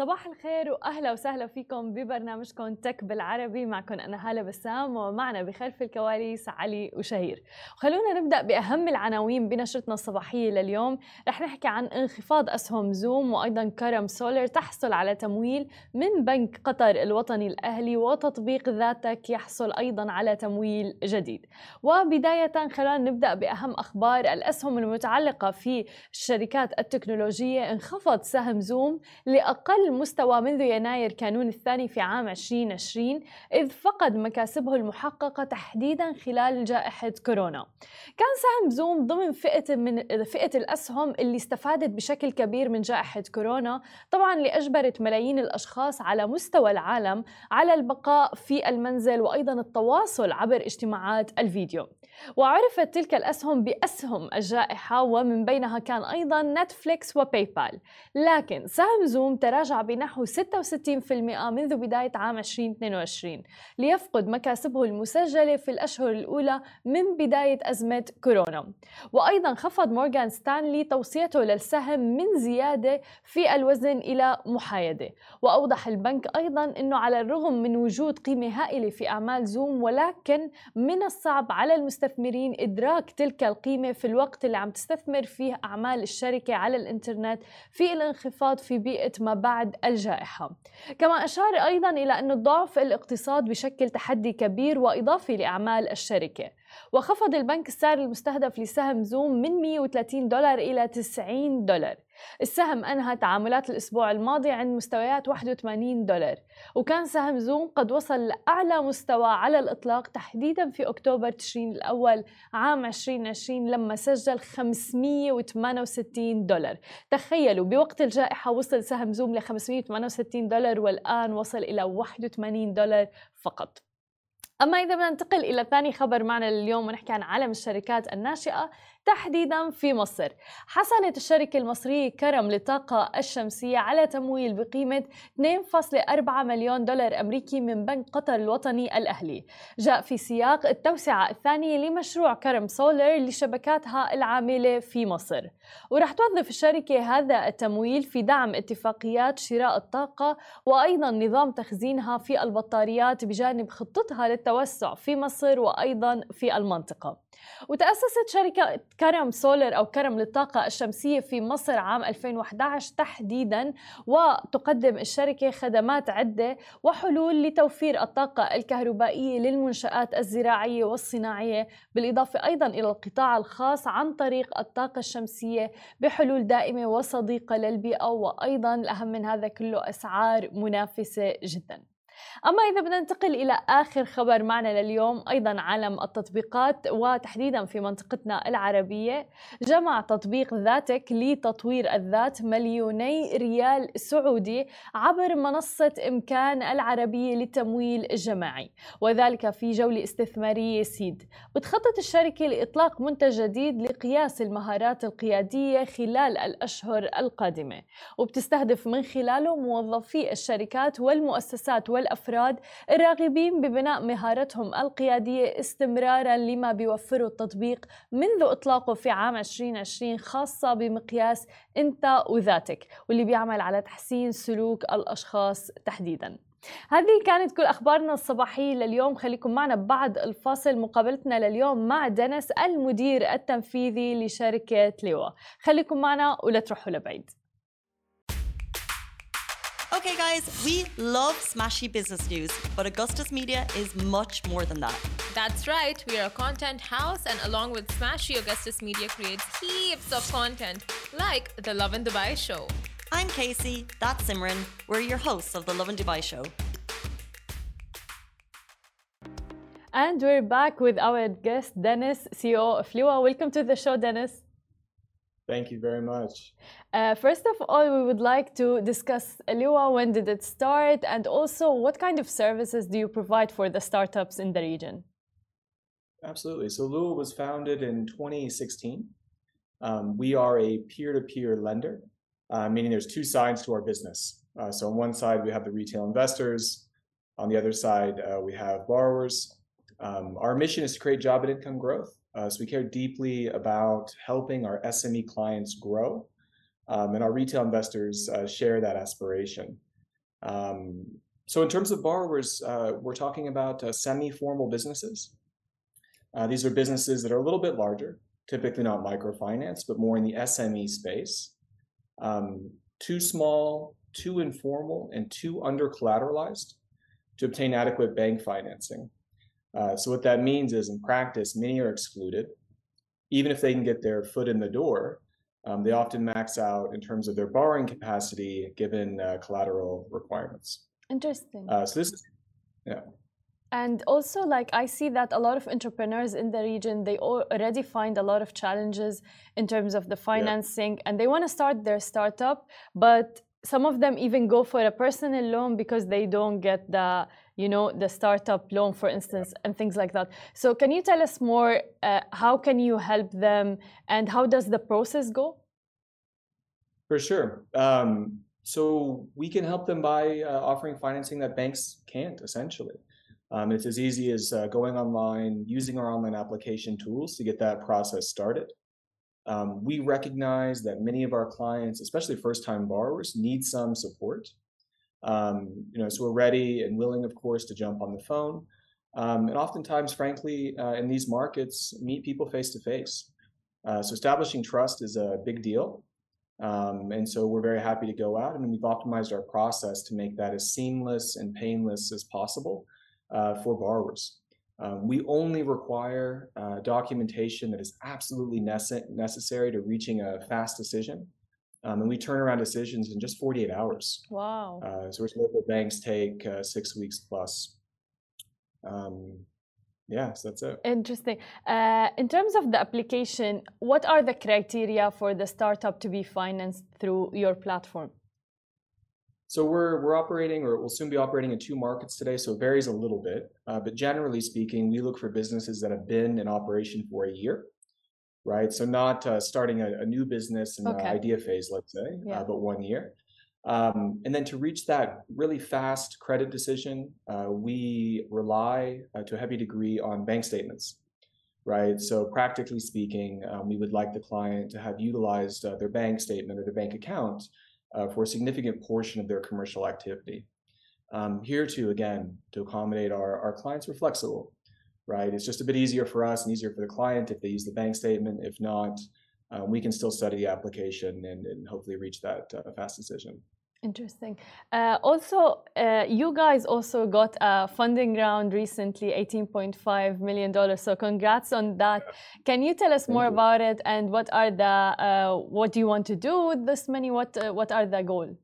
صباح الخير وأهلا وسهلا فيكم ببرنامجكم تك بالعربي. معكم أنا هالة بسام ومعنا بخلف الكواليس علي وشهير. خلونا نبدأ بأهم العناوين بنشرتنا الصباحية لليوم. رح نحكي عن انخفاض أسهم زوم وأيضا كرم سولر تحصل على تمويل من بنك قطر الوطني الأهلي وتطبيق ذاتك يحصل أيضا على تمويل جديد. وبداية خلونا نبدأ بأهم أخبار الأسهم المتعلقة في الشركات التكنولوجية. انخفض سهم زوم لأقل المستوى منذ يناير كانون الثاني في عام 2020 إذ فقد مكاسبه المحققة تحديدا خلال جائحة كورونا. كان سهم زوم ضمن فئة من فئة الأسهم اللي استفادت بشكل كبير من جائحة كورونا طبعا اللي أجبرت ملايين الأشخاص على مستوى العالم على البقاء في المنزل وأيضا التواصل عبر اجتماعات الفيديو. وعرفت تلك الأسهم بأسهم الجائحة ومن بينها كان أيضا نتفليكس وباي بال لكن سهم زوم تراجع بنحو 66% منذ بداية عام 2022 ليفقد مكاسبه المسجلة في الأشهر الأولى من بداية أزمة كورونا. وأيضا خفض مورغان ستانلي توصيته للسهم من زيادة في الوزن إلى محايدة. وأوضح البنك أيضا أنه على الرغم من وجود قيمة هائلة في أعمال زوم ولكن من الصعب على المستثمرين إدراك تلك القيمة في الوقت اللي عم تستثمر فيه أعمال الشركة على الإنترنت في الانخفاض في بيئة ما بعد الجائحة. كما أشار أيضا إلى أن الضعف الاقتصاد بشكل تحدي كبير وإضافي لأعمال الشركة. وخفض البنك السعر المستهدف لسهم زوم من 130 دولار إلى 90 دولار. السهم أنهى تعاملات الأسبوع الماضي عند مستويات 81 دولار وكان سهم زوم قد وصل لأعلى مستوى على الإطلاق تحديدا في أكتوبر تشرين الأول عام 2020 لما سجل 568 دولار. تخيلوا بوقت الجائحة وصل سهم زوم ل 568 دولار والآن وصل إلى 81 دولار فقط. أما إذا بدنا ننتقل إلى ثاني خبر معنا لليوم ونحكي عن عالم الشركات الناشئة. تحديدا في مصر. حصلت الشركة المصرية كرم للطاقة الشمسية على تمويل بقيمة 2.4 مليون دولار أمريكي من بنك قطر الوطني الأهلي. جاء في سياق التوسعة الثانية لمشروع كرم سولر لشبكاتها العاملة في مصر. ورح توظف الشركة هذا التمويل في دعم اتفاقيات شراء الطاقة وأيضا نظام تخزينها في البطاريات بجانب خطتها للتوسع في مصر وأيضا في المنطقة. وتأسست شركة كرم سولر أو كرم للطاقة الشمسية في مصر عام 2011 تحديدا وتقدم الشركة خدمات عدة وحلول لتوفير الطاقة الكهربائية للمنشآت الزراعية والصناعية بالإضافة أيضا إلى القطاع الخاص عن طريق الطاقة الشمسية بحلول دائمة وصديقة للبيئة وأيضا الأهم من هذا كله أسعار منافسة جداً. أما إذا بدنا ننتقل إلى آخر خبر معنا لليوم أيضا عالم التطبيقات وتحديدا في منطقتنا العربية جمع تطبيق ذاتك لتطوير الذات مليوني ريال سعودي عبر منصة إمكان العربية للتمويل الجماعي وذلك في جولة استثمارية سيد. بتخطط الشركة لإطلاق منتج جديد لقياس المهارات القيادية خلال الأشهر القادمة. وبتستهدف من خلاله موظفي الشركات والمؤسسات وال الأفراد الراغبين ببناء مهارتهم القيادية استمرارا لما بيوفره التطبيق منذ إطلاقه في عام 2020 خاصة بمقياس أنت وذاتك واللي بيعمل على تحسين سلوك الأشخاص تحديداً. هذه كانت كل أخبارنا الصباحية لليوم. خليكم معنا بعد الفاصل. مقابلتنا لليوم مع دنس المدير التنفيذي لشركة لوا خليكم معنا ولا تروحوا لبعيد. Okay, guys, we love Smashi business news, but Augustus Media is much more than that. That's right, we are a content house, and along with Smashi, Augustus Media creates heaps of content, like the Love in Dubai show. I'm Casey, that's Simran. We're your hosts of the Love in Dubai show. And we're back with our guest, Dennis, CEO of Liwa. Welcome to the show, Dennis. Thank you very much. Uh, first of all, we would like to discuss Liwa. When did it start? And also, what kind of services do you provide for the startups in the region? Absolutely. So Liwa was founded in 2016. Um, we are a peer-to-peer lender, uh, meaning there's two sides to our business. Uh, so on one side, we have the retail investors. On the other side, uh, we have borrowers. Um, our mission is to create job and income growth. Uh, so we care deeply about helping our SME clients grow, um, and our retail investors uh, share that aspiration. Um, so in terms of borrowers, uh, we're talking about uh, semi-formal businesses. Uh, these are businesses that are a little bit larger, typically not microfinance, but more in the SME space. Um, too small, too informal, and too under collateralized to obtain adequate bank financing. Uh, so what that means is in practice, many are excluded. Even if they can get their foot in the door, um, they often max out in terms of their borrowing capacity given uh, collateral requirements. Interesting. Uh, so this is, yeah. And also, like I see that a lot of entrepreneurs in the region, they already find a lot of challenges in terms of the financing, yeah. and they want to start their startup, but some of them even go for a personal loan because they don't get the you know the startup loan for instance and things like that. So can you tell us more uh, how can you help them and how does the process go? For sure. Um, so we can help them by uh, offering financing that banks can't essentially. Um, it's as easy as uh, going online using our online application tools to get that process started. Um, we recognize that many of our clients, especially first-time borrowers, need some support. Um, you know, so we're ready and willing, of course, to jump on the phone. Um, and oftentimes, frankly, uh, in these markets, meet people face to face. Uh, so establishing trust is a big deal. Um, and so we're very happy to go out and we've optimized our process to make that as seamless and painless as possible uh, for borrowers. Um, we only require uh, documentation that is absolutely nece- necessary to reaching a fast decision. Um, and we turn around decisions in just 48 hours. Wow. Uh, so, which local banks take uh, six weeks plus. Um, yeah, so that's it. Interesting. Uh, in terms of the application, what are the criteria for the startup to be financed through your platform? So we're we're operating, or we'll soon be operating in two markets today. So it varies a little bit, uh, but generally speaking, we look for businesses that have been in operation for a year, right? So not uh, starting a, a, new business in okay. the idea phase, let's say, uh, yeah. uh, but one year. Um, and then to reach that really fast credit decision, uh, we rely uh, to a heavy degree on bank statements, right? So practically speaking, um, we would like the client to have utilized their bank statement or their bank account uh, for a significant portion of their commercial activity. Um, here too, again, to accommodate our, our clients, we're flexible, right? It's just a bit easier for us and easier for the client if they use the bank statement. If not, um, we can still study the application and, and hopefully reach that uh, fast decision. Interesting. Uh, also, uh, you guys also got a funding round recently, $18.5 million. So congrats on that. Can you tell us Thank more you. about it and what are the, uh, what do you want to do with this money? What, uh, what are the goals?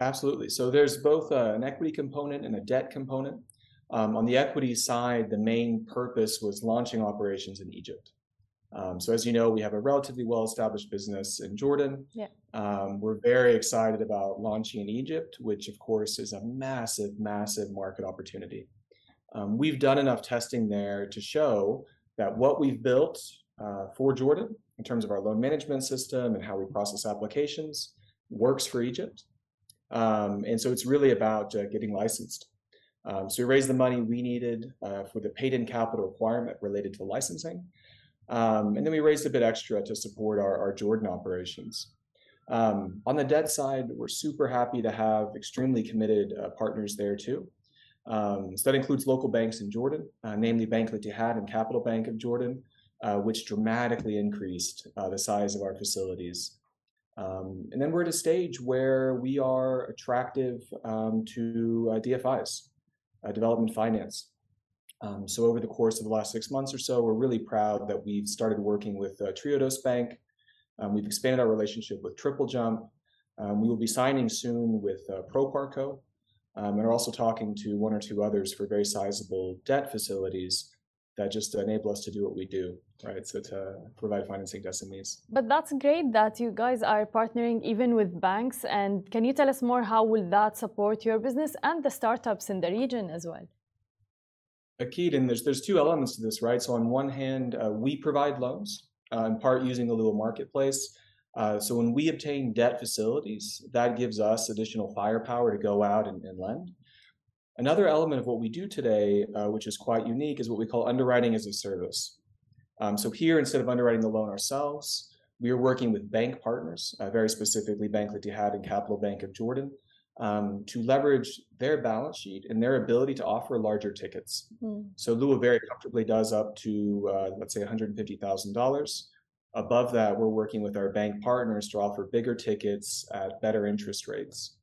Absolutely. So there's both uh, an equity component and a debt component. Um, on the equity side, the main purpose was launching operations in Egypt. Um, so as you know, we have a relatively well-established business in Jordan. Yeah. Um, we're very excited about launching in Egypt, which of course is a massive, massive market opportunity. Um, we've done enough testing there to show that what we've built uh, for Jordan in terms of our loan management system and how we process applications works for Egypt. Um, and so it's really about uh, getting licensed. Um, so we raised the money we needed uh, for the paid-in capital requirement related to licensing. Um, and then we raised a bit extra to support our, our Jordan operations. Um, on the debt side, we're super happy to have extremely committed uh, partners there too. Um, so that includes local banks in Jordan, uh, namely Bank al Etihad and Capital Bank of Jordan, uh, which dramatically increased uh, the size of our facilities. Um, and then we're at a stage where we are attractive um, to uh, DFIs, uh, development finance. Um, so over the course of the last six months or so, we're really proud that we've started working with uh, Triodos Bank. Um, we've expanded our relationship with Triple Jump. Um, we will be signing soon with uh, ProParco, um, and are also talking to one or two others for very sizable debt facilities that just enable us to do what we do, right? So to provide financing to SMEs. But that's great that you guys are partnering even with banks. And can you tell us more how will that support your business and the startups in the region as well? Akid, and there's there's two elements to this, right? So on one hand, uh, we provide loans, uh, in part using the Liwa marketplace. Uh, so when we obtain debt facilities, that gives us additional firepower to go out and, and lend. Another element of what we do today, uh, which is quite unique, is what we call underwriting as a service. Um, so here, instead of underwriting the loan ourselves, we are working with bank partners, uh, very specifically Bank Al and Capital Bank of Jordan, um, to leverage their balance sheet and their ability to offer larger tickets. Mm. So Liwa very comfortably does up to, uh, let's say, $150,000. Above that, we're working with our bank partners to offer bigger tickets at better interest rates.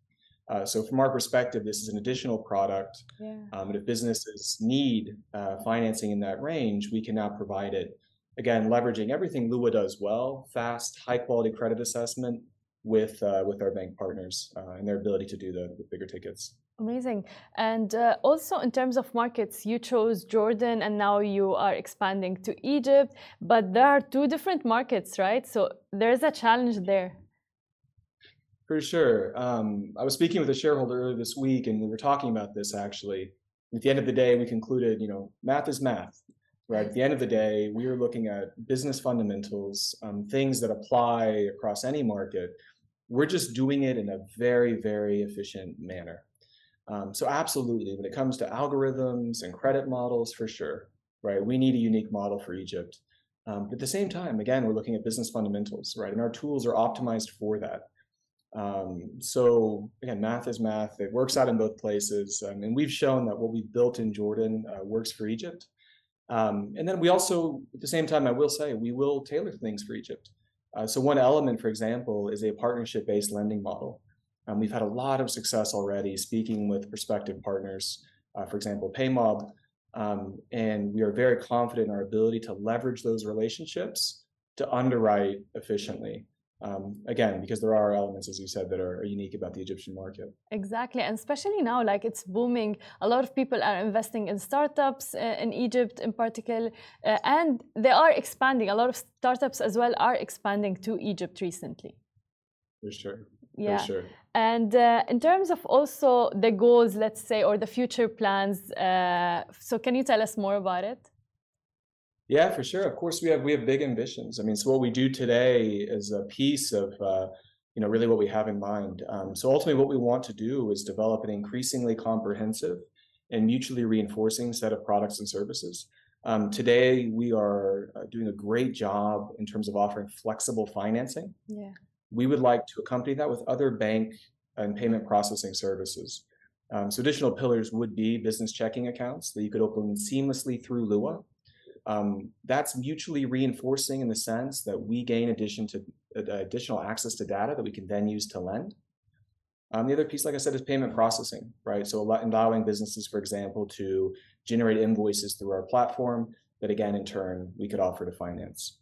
Uh, so from our perspective, this is an additional product. Yeah. Um, and if businesses need uh, financing in that range, we can now provide it. Again, leveraging everything Liwa does well, fast, high quality credit assessment with uh, with our bank partners uh, and their ability to do the, the bigger tickets. Amazing. And uh, also, in terms of markets, you chose Jordan and now you are expanding to Egypt, but there are two different markets, right? So there's a challenge there. For sure. Um, I was speaking with a shareholder earlier this week, and we were talking about this actually. At the end of the day, we concluded, you know, math is math, right? At the end of the day, we are looking at business fundamentals, um, things that apply across any market. We're just doing it in a very, very efficient manner. Um, so, absolutely, when it comes to algorithms and credit models, for sure, right? We need a unique model for Egypt. Um, but at the same time, again, we're looking at business fundamentals, right? And our tools are optimized for that. Um, so again, math is math. It works out in both places, um, and we've shown that what we've built in Jordan uh, works for Egypt. Um, and then we also, at the same time, I will say we will tailor things for Egypt. Uh, so one element, for example, is a partnership-based lending model. Um, we've had a lot of success already speaking with prospective partners, uh, for example, PayMob, um, and we are very confident in our ability to leverage those relationships to underwrite efficiently. Um, again, because there are elements, as you said, that are, unique about the Egyptian market. Exactly, and especially now, like it's booming. A lot of people are investing in startups uh, in Egypt, in particular, uh, and they are expanding. A lot of startups as well are expanding to Egypt recently. For sure. Yeah. For sure. And uh, in terms of also the goals, let's say, or the future plans, uh, so can you tell us more about it? Yeah, for sure. Of course, we have we have big ambitions. I mean, so what we do today is a piece of uh, you know really what we have in mind. Um, so ultimately, what we want to do is develop an increasingly comprehensive and mutually reinforcing set of products and services. Um, today, we are uh, doing a great job in terms of offering flexible financing. Yeah. We would like to accompany that with other bank and payment processing services. Um, so additional pillars would be business checking accounts that you could open seamlessly through Liwa um, that's mutually reinforcing in the sense that we gain addition to uh, additional access to data that we can then use to lend. Um, the other piece, like I said, is payment processing, right? So allowing businesses, for example, to generate invoices through our platform that, again, in turn, we could offer to finance.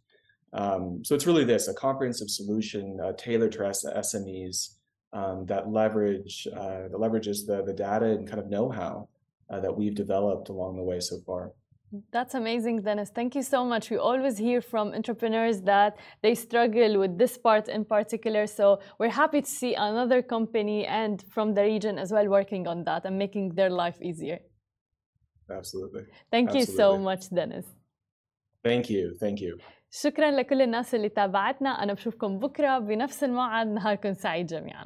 Um, so it's really this: a comprehensive solution uh, tailored to SMEs um, that leverage uh, that leverages the the data and kind of know-how uh, that we've developed along the way so far. That's amazing, Dennis. Thank you so much. We always hear from entrepreneurs that they struggle with this part in particular. So we're happy to see another company and from the region as well working on that and making their life easier. Absolutely. Thank Absolutely. you so much, Dennis. Thank you. Thank you. شكرا لكل الناس اللي تابعتنا أنا بشوفكم بكرة بنفس الموعد نهاركم سعيد جميعاً